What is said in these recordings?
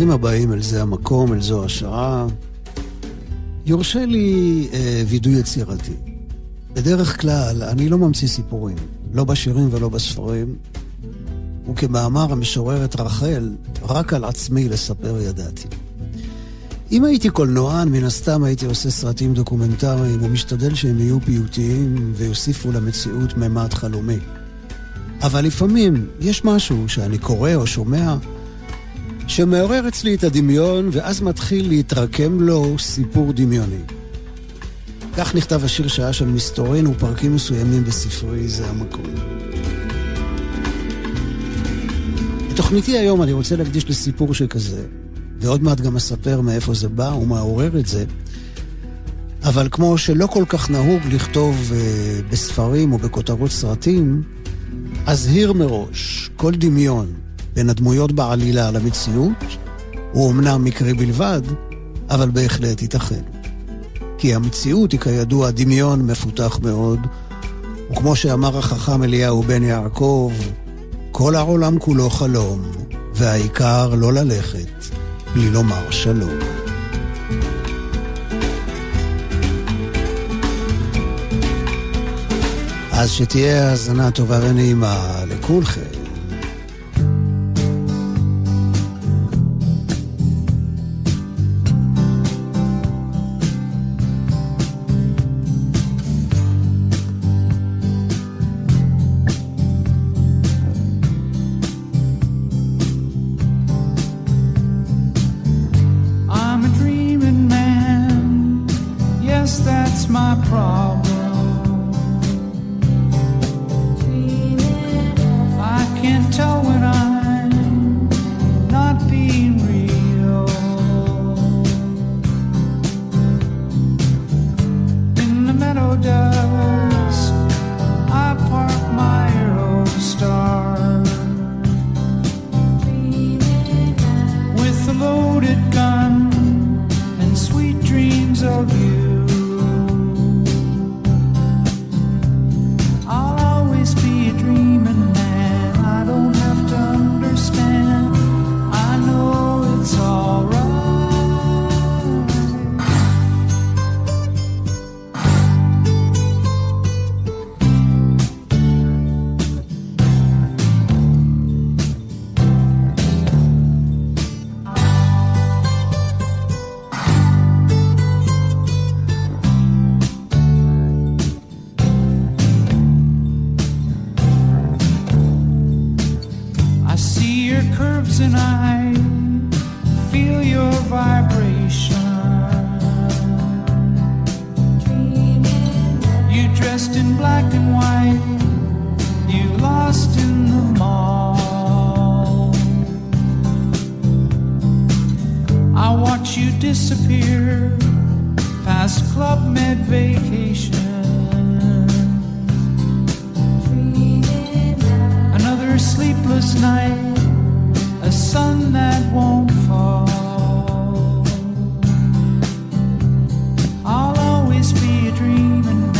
ברוכים הבאים אל זה המקום, אל זו השעה. יורשה לי אה, וידוי יצירתי. בדרך כלל, אני לא ממציא סיפורים, לא בשירים ולא בספרים, וכמאמר המשוררת רחל, רק על עצמי לספר ידעתי. אם הייתי קולנוען, מן הסתם הייתי עושה סרטים דוקומנטריים ומשתדל שהם יהיו פיוטיים ויוסיפו למציאות ממד חלומי. אבל לפעמים יש משהו שאני קורא או שומע שמעורר אצלי את הדמיון, ואז מתחיל להתרקם לו סיפור דמיוני. כך נכתב השיר שעה של מסתורין ופרקים מסוימים בספרי זה המקום. את תוכניתי היום אני רוצה להקדיש לסיפור שכזה, ועוד מעט גם אספר מאיפה זה בא ומה עורר את זה, אבל כמו שלא כל כך נהוג לכתוב uh, בספרים או בכותרות סרטים, אזהיר מראש, כל דמיון בין הדמויות בעלילה למציאות הוא אמנם מקרי בלבד, אבל בהחלט ייתכן. כי המציאות היא כידוע דמיון מפותח מאוד, וכמו שאמר החכם אליהו בן יעקב, כל העולם כולו חלום, והעיקר לא ללכת בלי לומר שלום. אז שתהיה האזנה טובה ונעימה לכולכם. curves and I feel your vibration. You dressed in black and white, you lost in the mall. I watch you disappear past Club Med vacation. Another sleepless night a sun that won't fall. I'll always be a dreaming.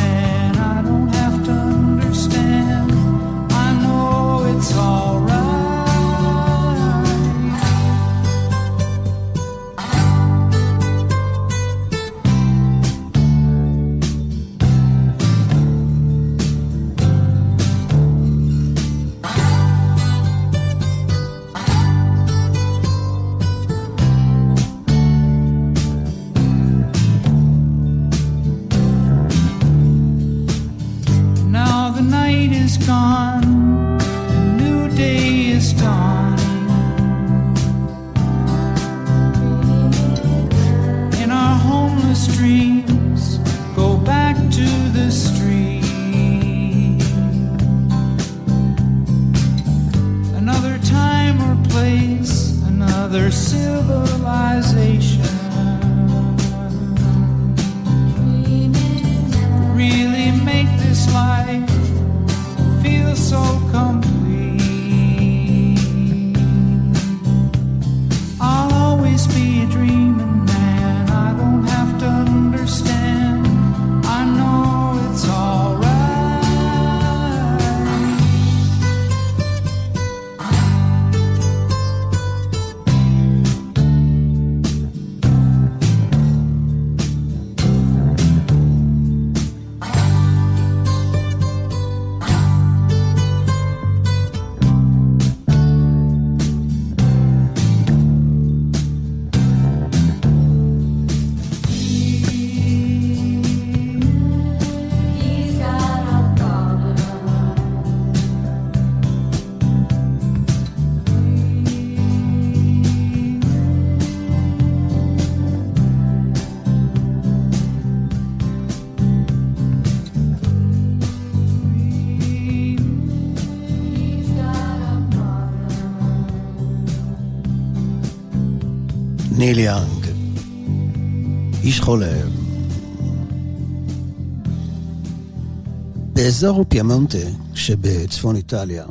be חולה. באזור פיאמונטה שבצפון איטליה,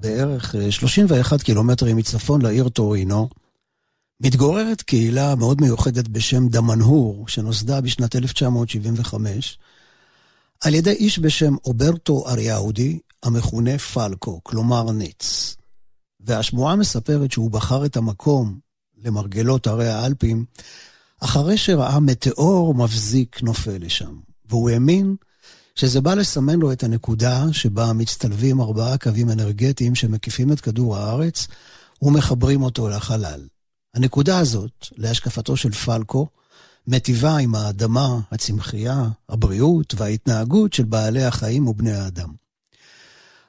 בערך 31 אה, קילומטרים מצפון לעיר טורינו, מתגוררת קהילה מאוד מיוחדת בשם דמנהור, שנוסדה בשנת 1975, על ידי איש בשם אוברטו אריאודי, המכונה פלקו, כלומר ניץ. והשמועה מספרת שהוא בחר את המקום למרגלות הרי האלפים, אחרי שראה מטאור מבזיק נופל לשם. והוא האמין שזה בא לסמן לו את הנקודה שבה מצטלבים ארבעה קווים אנרגטיים שמקיפים את כדור הארץ ומחברים אותו לחלל. הנקודה הזאת, להשקפתו של פלקו, מטיבה עם האדמה, הצמחייה, הבריאות וההתנהגות של בעלי החיים ובני האדם.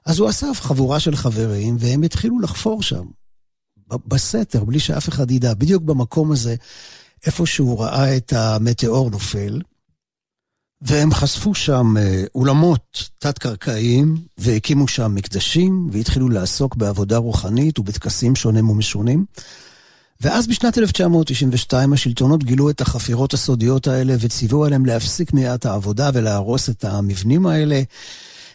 אז הוא אסף חבורה של חברים והם התחילו לחפור שם, בסתר, בלי שאף אחד ידע, בדיוק במקום הזה, איפה שהוא ראה את המטאור נופל, והם חשפו שם אה, אולמות תת-קרקעיים, והקימו שם מקדשים, והתחילו לעסוק בעבודה רוחנית ובטקסים שונים ומשונים. ואז בשנת 1992 השלטונות גילו את החפירות הסודיות האלה וציוו עליהם להפסיק מיד העבודה ולהרוס את המבנים האלה.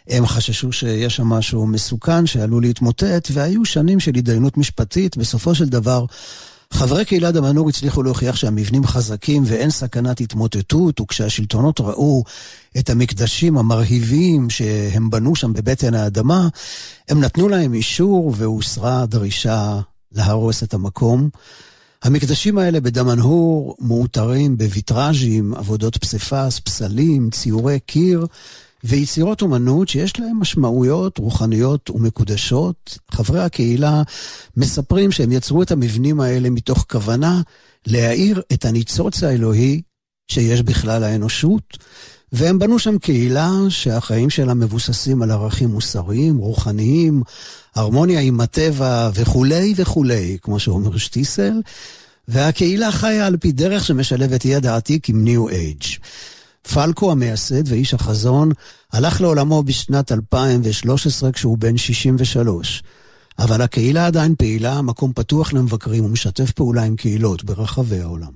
הם חששו שיש שם משהו מסוכן שעלול להתמוטט, והיו שנים של התדיינות משפטית. בסופו של דבר, חברי קהילת המנור הצליחו להוכיח שהמבנים חזקים ואין סכנת התמוטטות, וכשהשלטונות ראו את המקדשים המרהיבים שהם בנו שם בבטן האדמה, הם נתנו להם אישור והוסרה דרישה להרוס את המקום. המקדשים האלה בדמנהור מאותרים בוויטראז'ים, עבודות פסיפס, פסלים, ציורי קיר, ויצירות אומנות שיש להן משמעויות רוחניות ומקודשות. חברי הקהילה מספרים שהם יצרו את המבנים האלה מתוך כוונה להאיר את הניצוץ האלוהי שיש בכלל האנושות, והם בנו שם קהילה שהחיים שלה מבוססים על ערכים מוסריים, רוחניים, הרמוניה עם הטבע וכולי וכולי, כמו שאומר שטיסל, והקהילה חיה על פי דרך שמשלבת ידע עתיק עם ניו אייג'. פלקו המייסד ואיש החזון הלך לעולמו בשנת 2013 כשהוא בן 63. אבל הקהילה עדיין פעילה, מקום פתוח למבקרים ומשתף פעולה עם קהילות ברחבי העולם.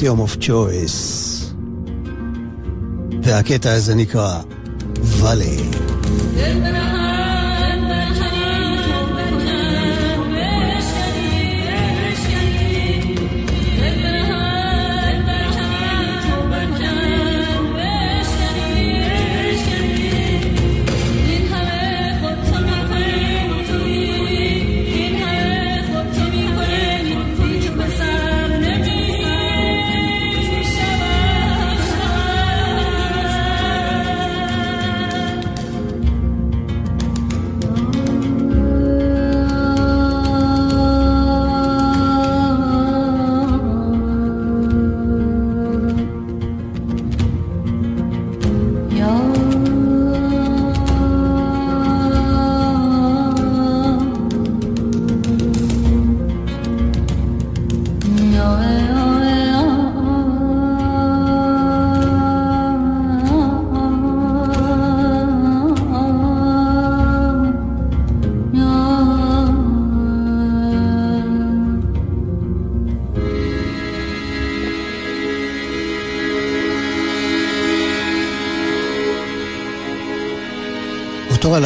Axiom of Choice, והקטע הזה נקרא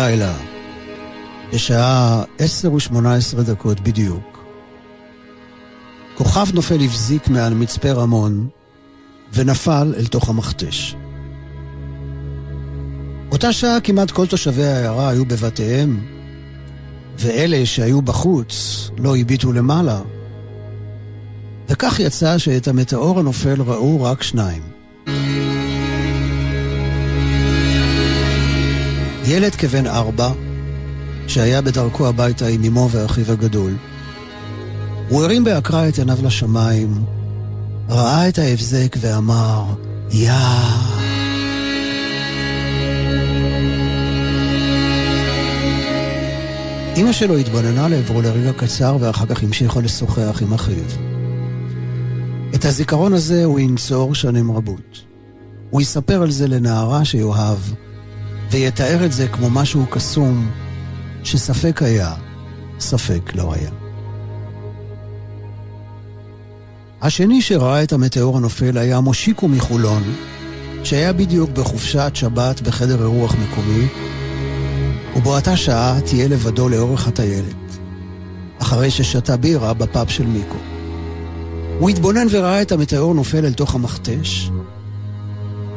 הלילה, בשעה עשר ושמונה עשרה דקות בדיוק, כוכב נופל הבזיק מעל מצפה רמון ונפל אל תוך המכתש. אותה שעה כמעט כל תושבי העיירה היו בבתיהם, ואלה שהיו בחוץ לא הביטו למעלה. וכך יצא שאת המטאור הנופל ראו רק שניים. ילד כבן ארבע, שהיה בדרכו הביתה עם אמו ואחיו הגדול. הוא הרים באקרא את עיניו לשמיים, ראה את ההבזק ואמר, יא... אמא שלו התבוננה לעברו לרגע קצר ואחר כך המשיכה לשוחח עם אחיו. את הזיכרון הזה הוא ינצור שנים רבות. הוא יספר על זה לנערה שיאהב, ויתאר את זה כמו משהו קסום, שספק היה, ספק לא היה. השני שראה את המטאור הנופל היה מושיקו מחולון, שהיה בדיוק בחופשת שבת בחדר אירוח מקומי, ובאותה שעה תהיה לבדו לאורך הטיילת, אחרי ששתה בירה בפאב של מיקו. הוא התבונן וראה את המטאור נופל אל תוך המכתש,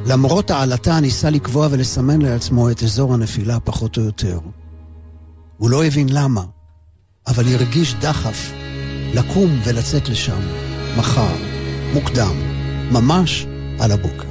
למרות העלתה ניסה לקבוע ולסמן לעצמו את אזור הנפילה פחות או יותר. הוא לא הבין למה, אבל הרגיש דחף לקום ולצאת לשם, מחר, מוקדם, ממש על הבוקר.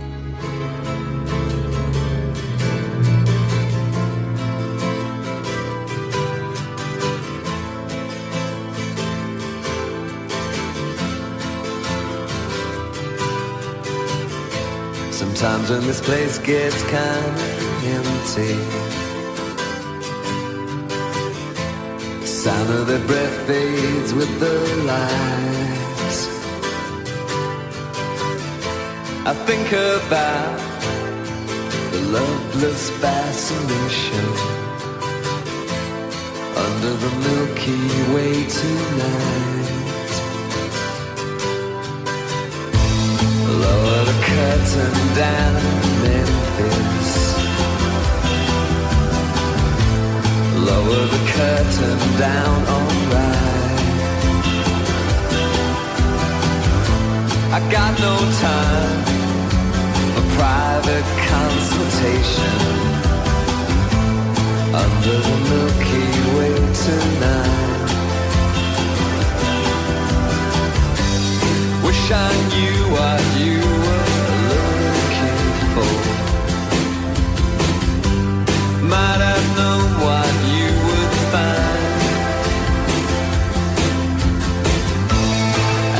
Sometimes when this place gets kind of empty, sound of their breath fades with the lights. I think about the loveless fascination under the Milky Way tonight. The curtain down Memphis. Lower the curtain down, alright. I got no time for private consultation under the Milky Way tonight. Wish I knew what you for. Might have known what you would find.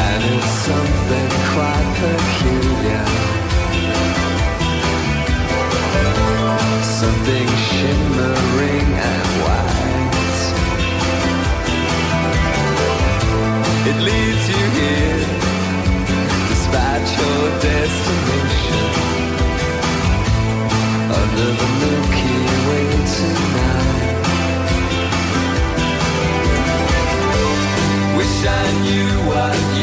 And it's something quite peculiar. Something shimmering and white. It leads you here I knew what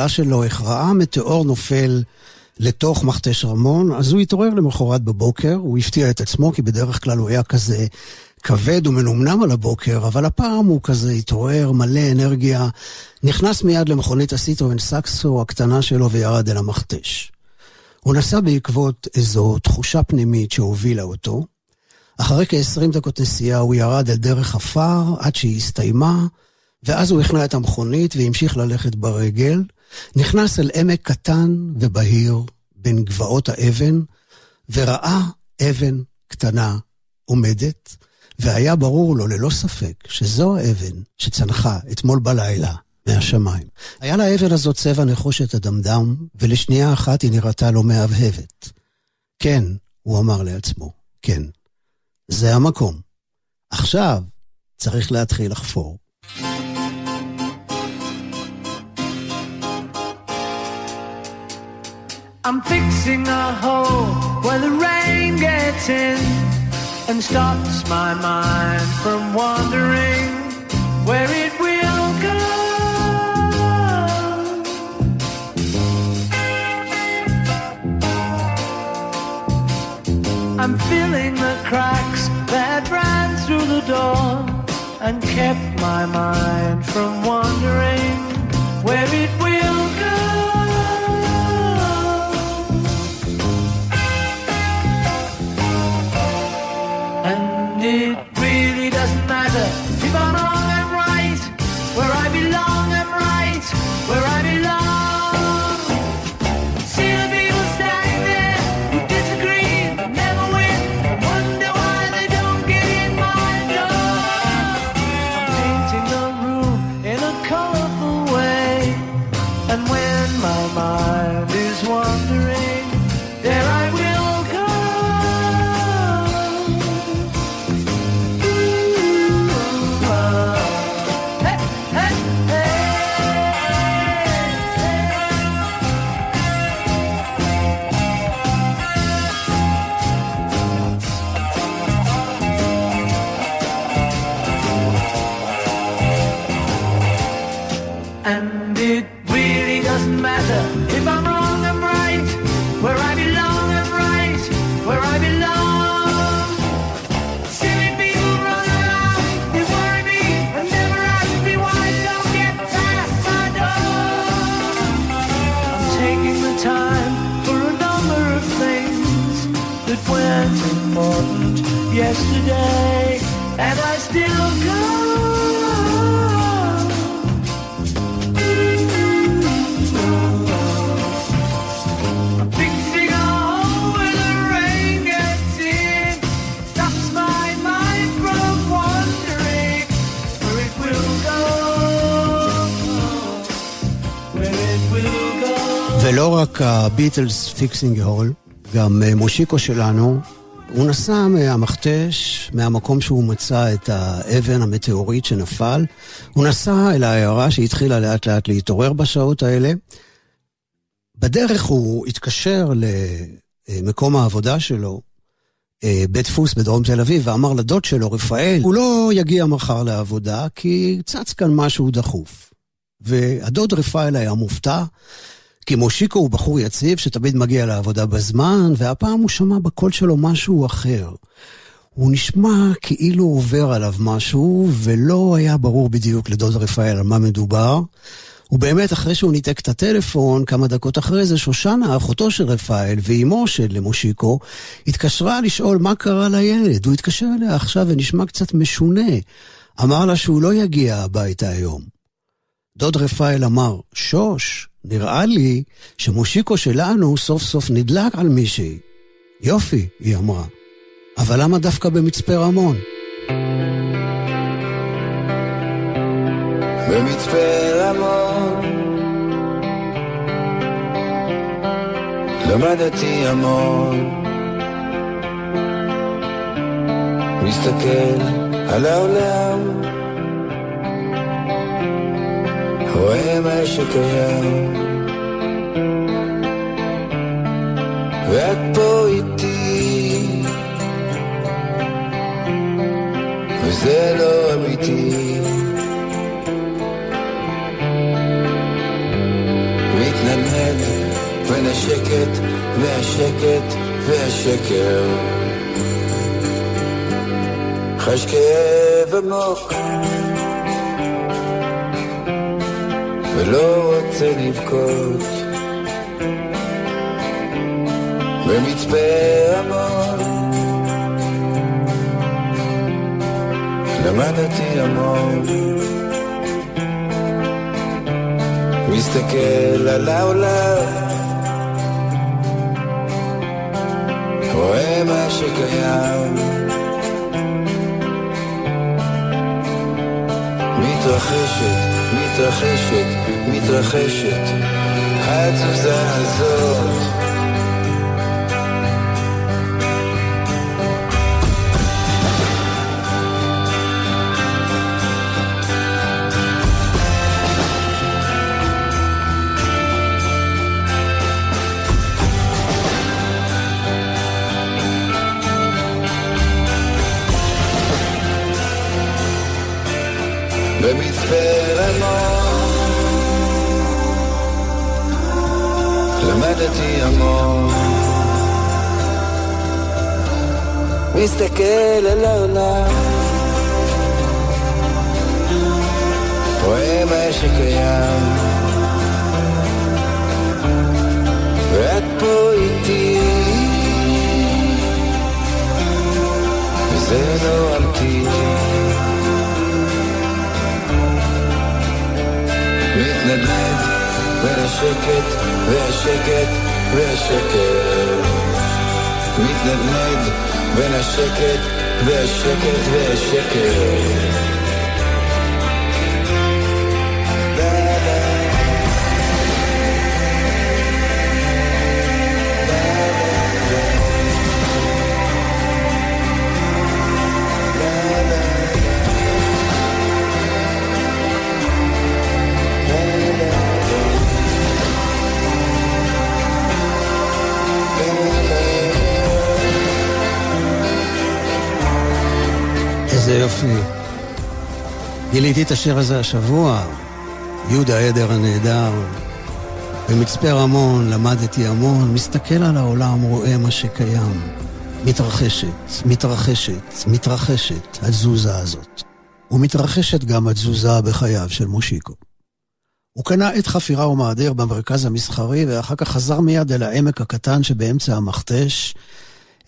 המופלא שלו, איך ראה מטאור נופל לתוך מכתש רמון, אז הוא התעורר למחרת בבוקר, הוא הפתיע את עצמו, כי בדרך כלל הוא היה כזה כבד ומנומנם על הבוקר, אבל הפעם הוא כזה התעורר, מלא אנרגיה, נכנס מיד למכונית הסיטרואן סקסו הקטנה שלו וירד אל המכתש. הוא נסע בעקבות איזו תחושה פנימית שהובילה אותו. אחרי כ-20 דקות נסיעה הוא ירד אל דרך עפר עד שהיא הסתיימה, ואז הוא הכנע את המכונית והמשיך ללכת ברגל, נכנס אל עמק קטן ובהיר בין גבעות האבן, וראה אבן קטנה עומדת, והיה ברור לו ללא ספק שזו האבן שצנחה אתמול בלילה מהשמיים. היה לאבן הזאת צבע נחושת אדמדם, ולשנייה אחת היא נראתה לו מהבהבת. כן, הוא אמר לעצמו, כן, זה המקום. עכשיו צריך להתחיל לחפור. I'm fixing a hole where the rain gets in and stops my mind from wandering where it will go. I'm filling the cracks that ran through the door and kept my mind from wandering where it ולא רק הביטלס fixing a hole, גם אה, מושיקו שלנו, הוא נסע מהמכתש, מהמקום שהוא מצא את האבן המטאורית שנפל, הוא נסע אל העיירה שהתחילה לאט לאט להתעורר בשעות האלה. בדרך הוא התקשר למקום העבודה שלו, אה, בית דפוס בדרום תל אביב, ואמר לדוד שלו, רפאל, הוא לא יגיע מחר לעבודה, כי צץ כאן משהו דחוף. והדוד רפאל היה מופתע, כי מושיקו הוא בחור יציב שתמיד מגיע לעבודה בזמן, והפעם הוא שמע בקול שלו משהו אחר. הוא נשמע כאילו עובר עליו משהו, ולא היה ברור בדיוק לדוד רפאל על מה מדובר. ובאמת, אחרי שהוא ניתק את הטלפון, כמה דקות אחרי זה, שושנה, אחותו של רפאל ואימו של מושיקו, התקשרה לשאול מה קרה לילד. הוא התקשר אליה עכשיו ונשמע קצת משונה. אמר לה שהוא לא יגיע הביתה היום. דוד רפאל אמר, שוש, נראה לי שמושיקו שלנו סוף סוף נדלק על מישהי. יופי, היא אמרה. אבל למה דווקא במצפה רמון? במצפה רמון למדתי המון מסתכל על העולם רואה מה שקיים ואת פה איתי. וזה לא אמיתי. מתנדנד בין השקט והשקט והשקר. חש כאב עמוק ולא רוצה לבכות. במצפה המון. למדתי המון. מסתכל על העולם. רואה מה שקיים. מתרחשת, מתרחשת, מתרחשת. התזוזה הזאת. במצפה למדתי המון מסתכל על העולם רואה מה שקיים ואת פה איתי וזה לא אמיתי מתנדנד בין השקט והשקט והשקט מתנדנד בין השקט והשקט והשקט איזה יופי. גיליתי את השיר הזה השבוע, יהודה עדר הנהדר. במצפה רמון למדתי המון, מסתכל על העולם, רואה מה שקיים. מתרחשת, מתרחשת, מתרחשת, התזוזה הזאת. ומתרחשת גם התזוזה בחייו של מושיקו. הוא קנה עת חפירה ומעדר במרכז המסחרי, ואחר כך חזר מיד אל העמק הקטן שבאמצע המכתש,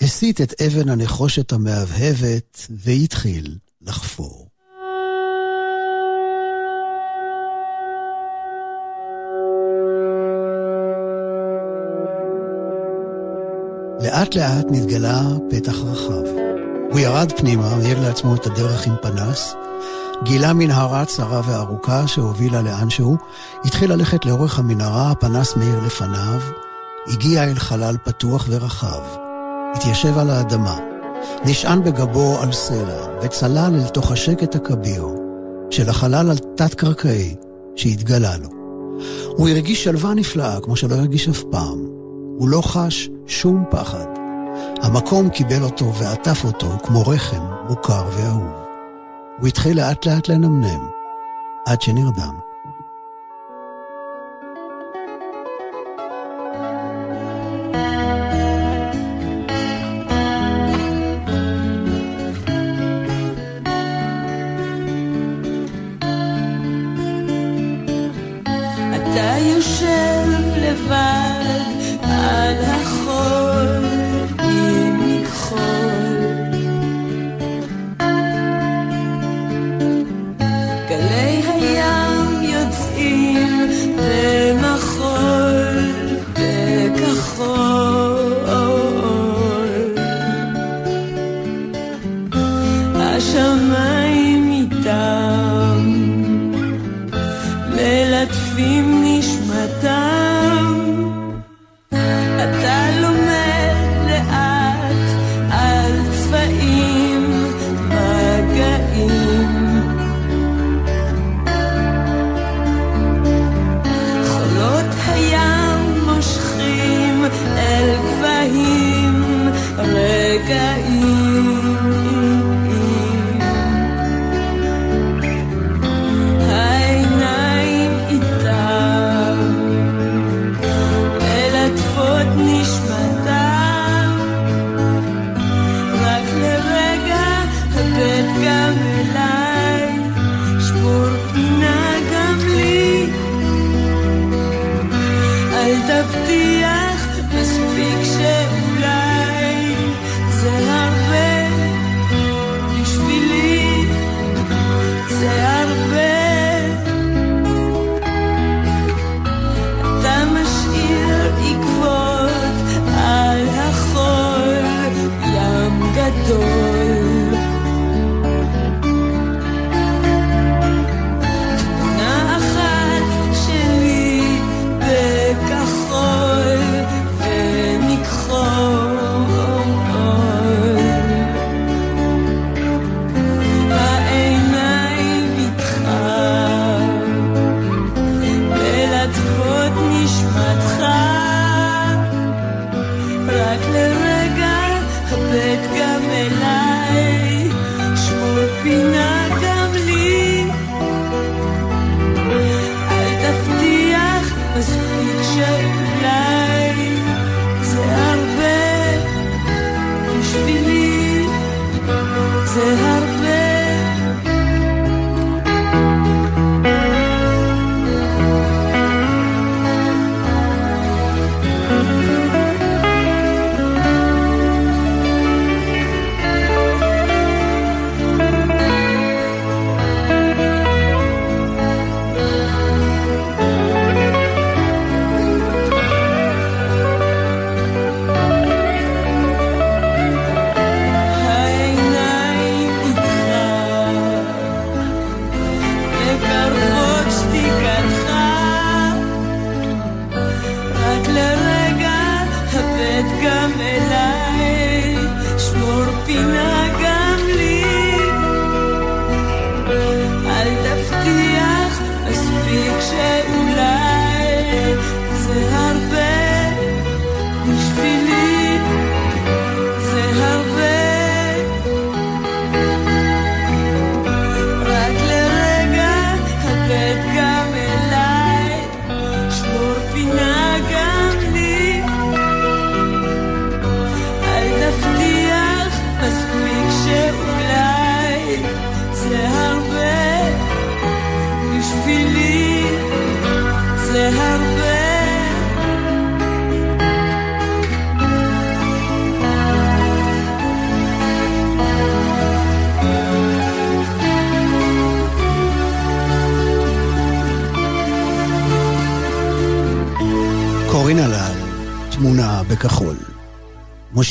הסיט את אבן הנחושת המהבהבת והתחיל לחפור. לאט לאט נתגלה פתח רחב. הוא ירד פנימה, העיר לעצמו את הדרך עם פנס, גילה מנהרה צרה וארוכה שהובילה לאן שהוא, התחיל ללכת לאורך המנהרה, הפנס מאיר לפניו, הגיע אל חלל פתוח ורחב. התיישב על האדמה, נשען בגבו על סלע, וצלל אל תוך השקט הכביר של החלל התת-קרקעי שהתגלה לו. הוא הרגיש שלווה נפלאה, כמו שלא הרגיש אף פעם. הוא לא חש שום פחד. המקום קיבל אותו ועטף אותו כמו רחם מוכר ואהוב. הוא התחיל לאט לאט לנמנם, עד שנרדם.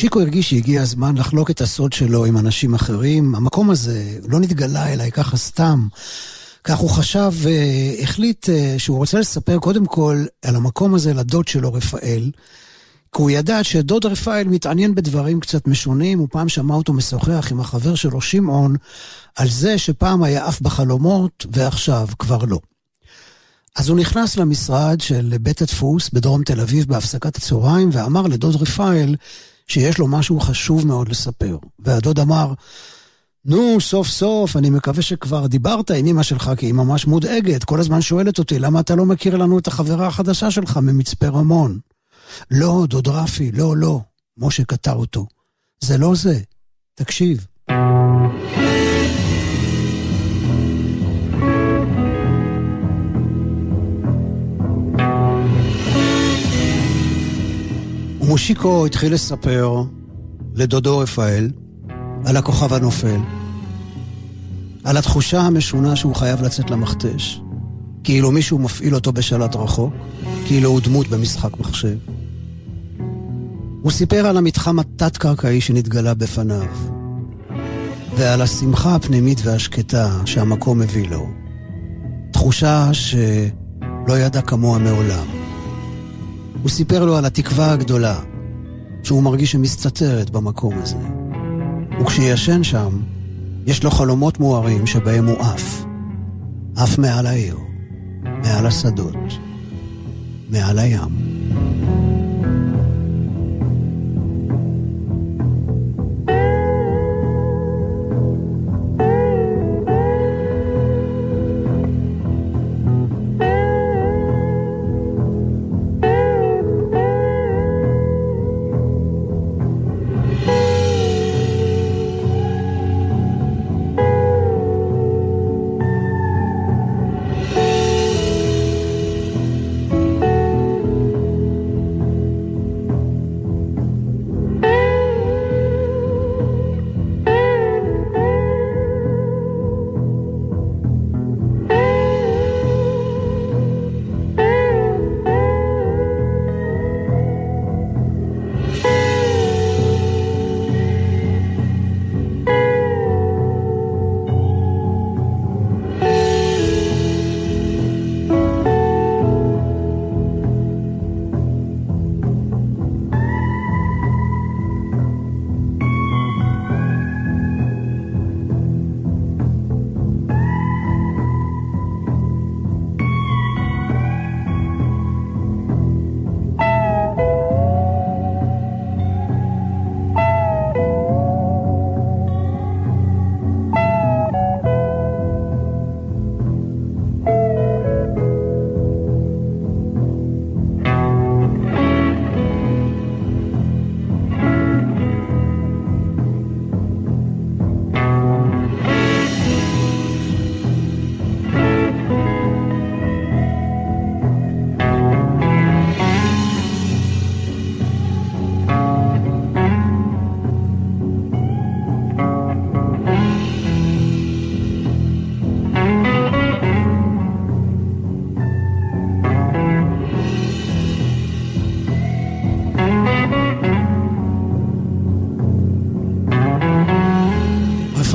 מושיקו הרגיש שהגיע הזמן לחלוק את הסוד שלו עם אנשים אחרים. המקום הזה לא נתגלה אליי ככה סתם. כך הוא חשב והחליט אה, שהוא רוצה לספר קודם כל על המקום הזה לדוד שלו רפאל. כי הוא ידע שדוד רפאל מתעניין בדברים קצת משונים, הוא פעם שמע אותו משוחח עם החבר שלו שמעון על זה שפעם היה עף בחלומות ועכשיו כבר לא. אז הוא נכנס למשרד של בית הדפוס בדרום תל אביב בהפסקת הצהריים ואמר לדוד רפאל שיש לו משהו חשוב מאוד לספר. והדוד אמר, נו, סוף סוף, אני מקווה שכבר דיברת עם אמא שלך, כי היא ממש מודאגת, כל הזמן שואלת אותי, למה אתה לא מכיר לנו את החברה החדשה שלך ממצפה רמון? לא, דוד רפי, לא, לא. משה קטע אותו. זה לא זה. תקשיב. ומושיקו התחיל לספר לדודו רפאל על הכוכב הנופל, על התחושה המשונה שהוא חייב לצאת למכתש, כאילו מישהו מפעיל אותו בשלט רחוק, כאילו הוא דמות במשחק מחשב. הוא סיפר על המתחם התת-קרקעי שנתגלה בפניו, ועל השמחה הפנימית והשקטה שהמקום מביא לו. תחושה שלא ידע כמוה מעולם. הוא סיפר לו על התקווה הגדולה, שהוא מרגיש שמסתתרת במקום הזה. וכשישן שם, יש לו חלומות מוארים שבהם הוא עף. עף מעל העיר, מעל השדות, מעל הים.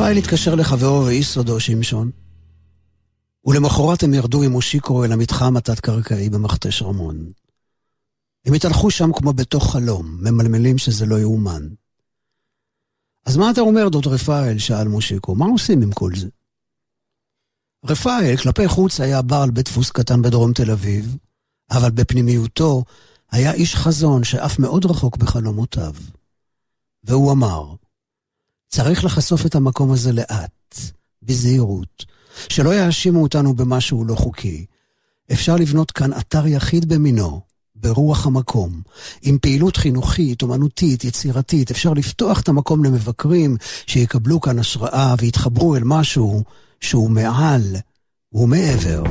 רפאל התקשר לחברו ואיש סודו שמשון, ולמחרת הם ירדו עם מושיקו אל המתחם התת-קרקעי במכתש רמון. הם התהלכו שם כמו בתוך חלום, ממלמלים שזה לא יאומן. אז מה אתה אומר, דוד רפאל? שאל מושיקו. מה עושים עם כל זה? רפאל, כלפי חוץ, היה בעל בית דפוס קטן בדרום תל אביב, אבל בפנימיותו היה איש חזון שאף מאוד רחוק בחלומותיו. והוא אמר, צריך לחשוף את המקום הזה לאט, בזהירות, שלא יאשימו אותנו במשהו לא חוקי. אפשר לבנות כאן אתר יחיד במינו, ברוח המקום, עם פעילות חינוכית, אומנותית, יצירתית. אפשר לפתוח את המקום למבקרים שיקבלו כאן השראה ויתחברו אל משהו שהוא מעל ומעבר.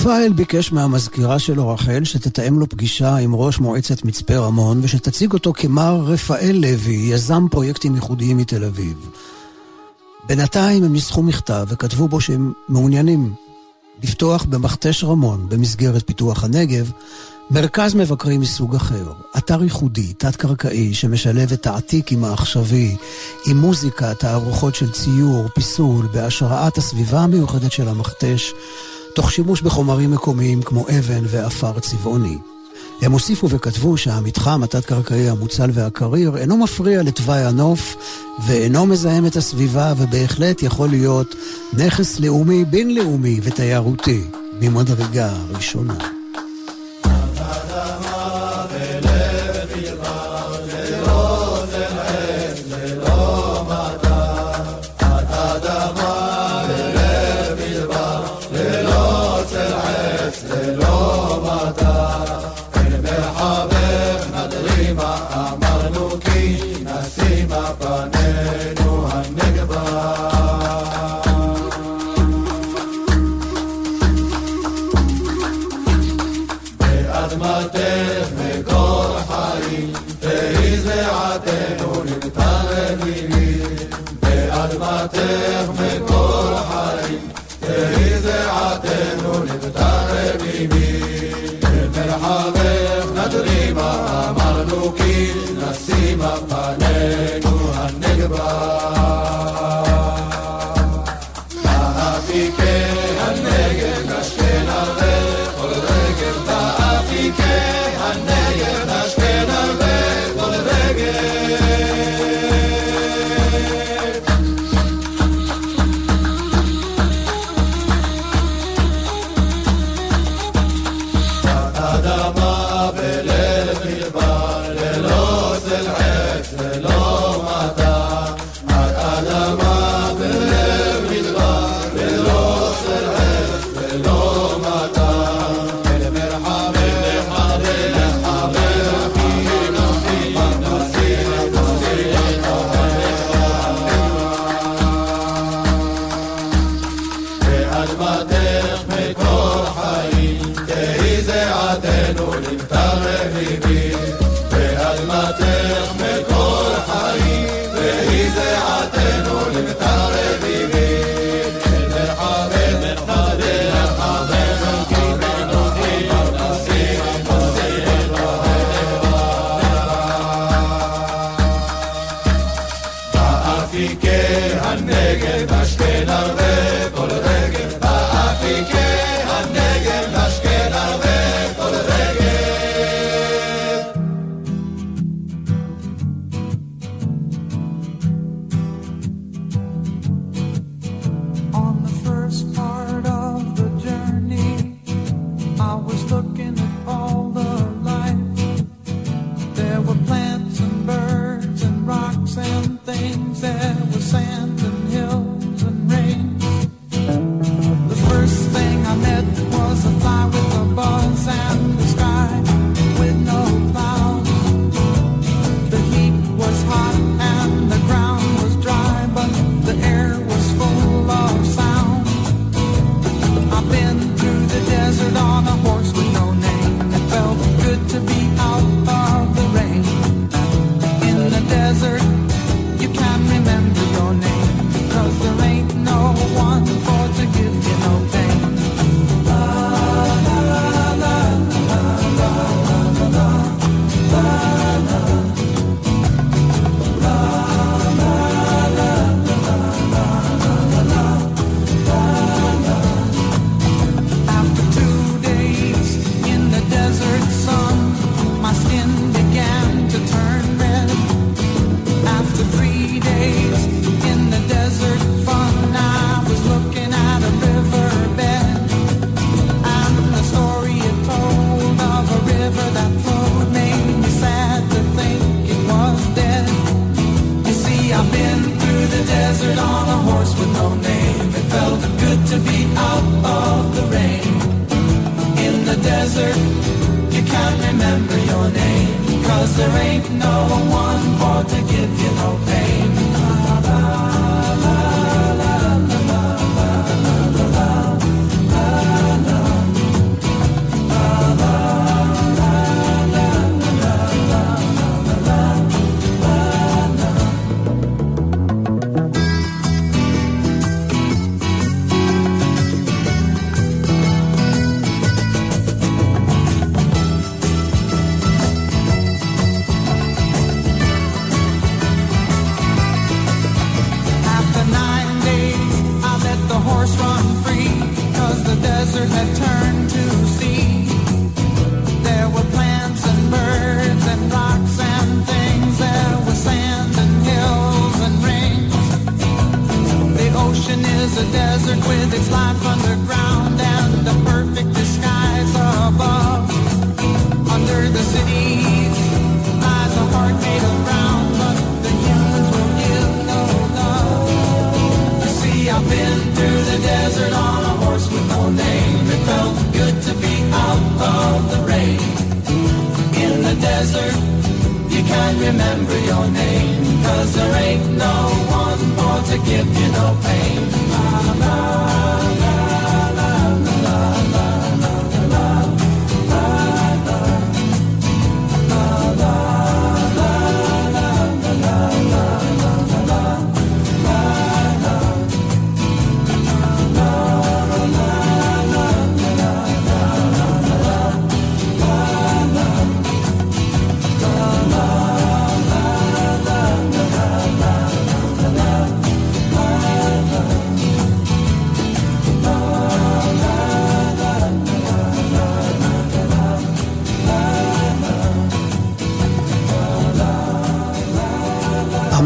רפאל ביקש מהמזכירה שלו רחל שתתאם לו פגישה עם ראש מועצת מצפה רמון ושתציג אותו כמר רפאל לוי, יזם פרויקטים ייחודיים מתל אביב. בינתיים הם ניסחו מכתב וכתבו בו שהם מעוניינים לפתוח במכתש רמון במסגרת פיתוח הנגב מרכז מבקרים מסוג אחר, אתר ייחודי, תת-קרקעי, שמשלב את העתיק עם העכשווי, עם מוזיקה, תערוכות של ציור, פיסול, בהשראת הסביבה המיוחדת של המכתש, תוך שימוש בחומרים מקומיים כמו אבן ועפר צבעוני. הם הוסיפו וכתבו שהמתחם התת-קרקעי המוצל והקריר אינו מפריע לתוואי הנוף ואינו מזהם את הסביבה ובהחלט יכול להיות נכס לאומי, בינלאומי ותיירותי ממדרגה ראשונה. אדמה בלב מדבר, ללא צל עץ, ללא was looking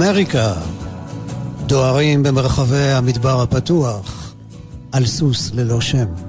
אמריקה, דוהרים במרחבי המדבר הפתוח, על סוס ללא שם.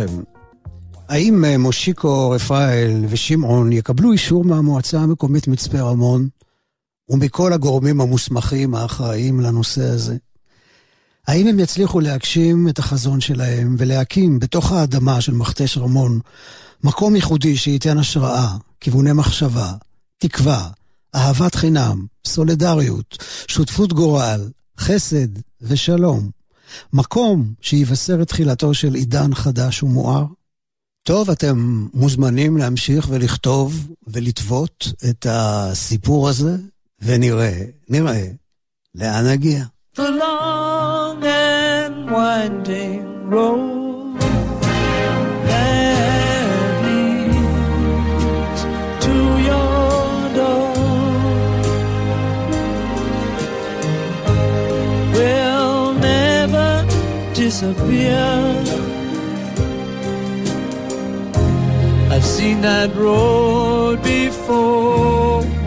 אתכם. האם אה, מושיקו רפאל ושמעון יקבלו אישור מהמועצה המקומית מצפה רמון ומכל הגורמים המוסמכים האחראים לנושא הזה? האם הם יצליחו להגשים את החזון שלהם ולהקים בתוך האדמה של מכתש רמון מקום ייחודי שייתן השראה, כיווני מחשבה, תקווה, אהבת חינם, סולידריות, שותפות גורל, חסד ושלום? מקום שיבשר את תחילתו של עידן חדש ומואר. טוב, אתם מוזמנים להמשיך ולכתוב ולטוות את הסיפור הזה, ונראה, נראה, לאן נגיע. The long and winding road disappear. I've seen that road before.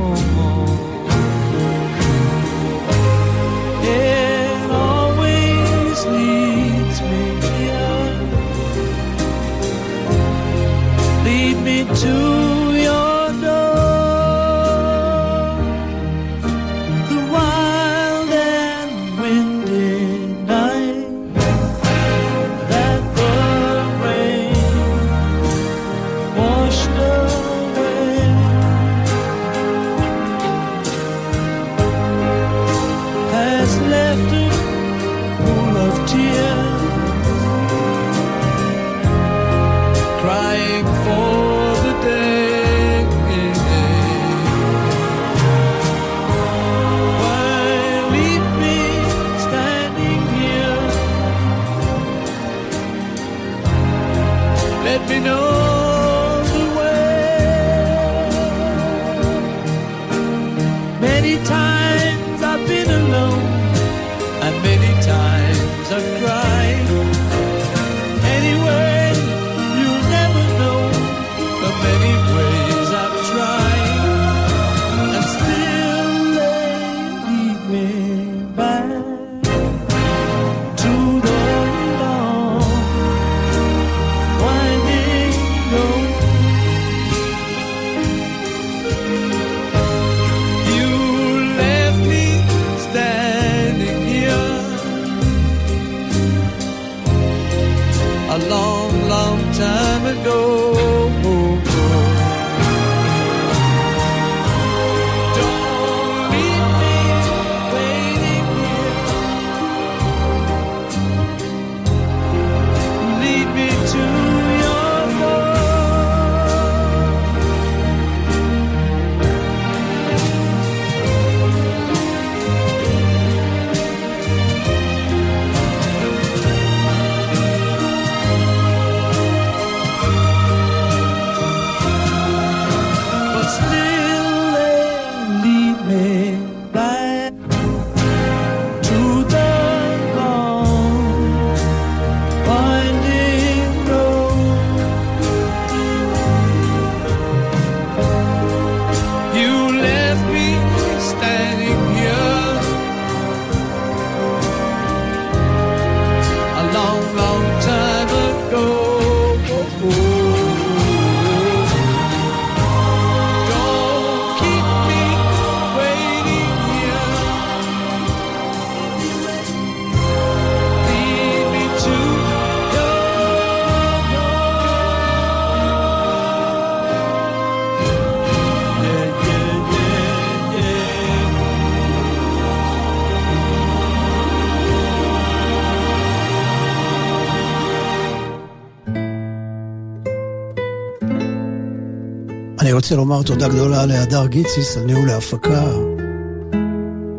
רוצה לומר תודה גדולה להדר גיציס על ניהול ההפקה.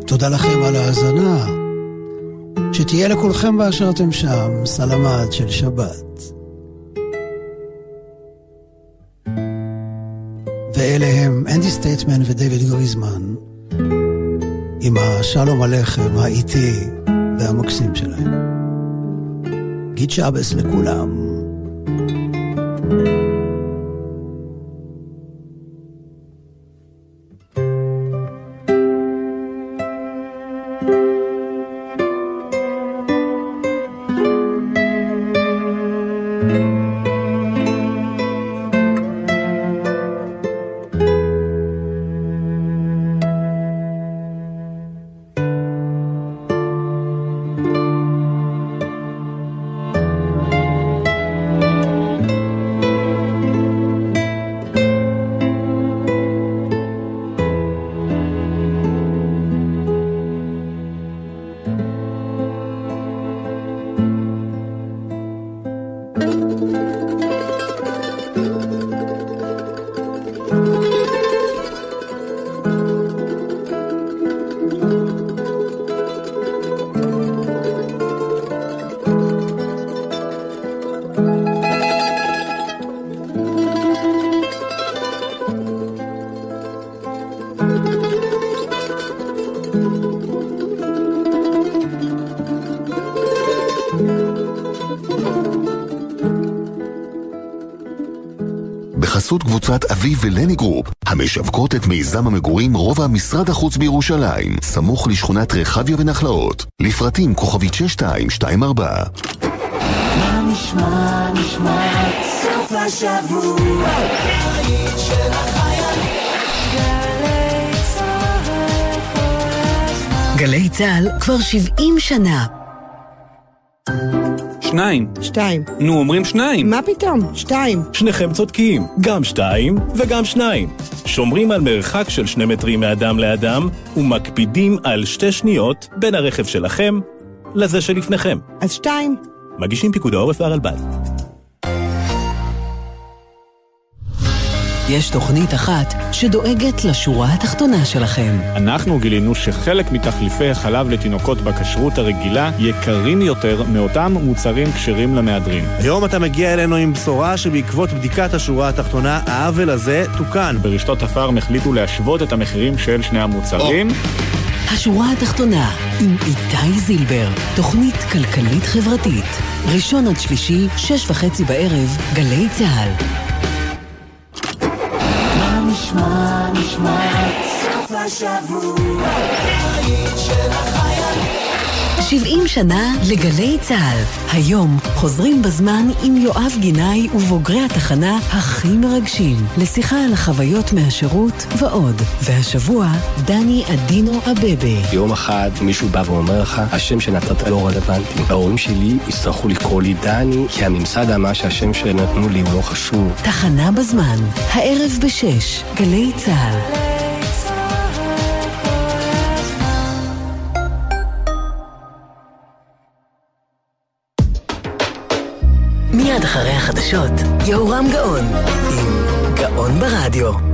תודה לכם על ההאזנה. שתהיה לכולכם באשר אתם שם, סלמת של שבת. ואלה הם אנדי סטייטמן ודייוויד גריזמן, עם השלום הלחם האיטי והמקסים שלהם. גיד שבס לכולם. מיזם המגורים רובע משרד החוץ בירושלים, סמוך לשכונת רחביה ונחלאות. לפרטים כוכבית 6224. מה נשמע, נשמע, סוף השבוע, היית של החיילים. גלי צה"ל כבר 70 שנה. שניים. שתיים. נו, אומרים שניים. מה פתאום? שתיים. שניכם צודקים, גם שתיים וגם שניים. שומרים על מרחק של שני מטרים מאדם לאדם, ומקפידים על שתי שניות בין הרכב שלכם לזה שלפניכם. אז שתיים. מגישים פיקוד העורף והרלב"ד. יש תוכנית אחת שדואגת לשורה התחתונה שלכם. אנחנו גילינו שחלק מתחליפי החלב לתינוקות בכשרות הרגילה יקרים יותר מאותם מוצרים כשרים למהדרין. היום אתה מגיע אלינו עם בשורה שבעקבות בדיקת השורה התחתונה, העוול הזה תוקן. ברשתות הפארם החליטו להשוות את המחירים של שני המוצרים. השורה התחתונה, עם איתי זילבר, תוכנית כלכלית-חברתית. ראשון עד שלישי, שש וחצי בערב, גלי צה"ל. נשמע, נשמע, סוף השבוע, היית של החיילים. 70 שנה לגלי צה"ל. היום חוזרים בזמן עם יואב גינאי ובוגרי התחנה הכי מרגשים, לשיחה על החוויות מהשירות ועוד. והשבוע, דני אדינו אבבה. יום אחד מישהו בא ואומר לך, השם שנתת לא רלוונטי. ההורים שלי יצטרכו לקרוא לי דני, כי הממסד אמר שהשם שנתנו לי הוא לא חשוב. תחנה בזמן, הערב בשש, גלי צה"ל. החדשות, יהורם גאון, עם גאון ברדיו.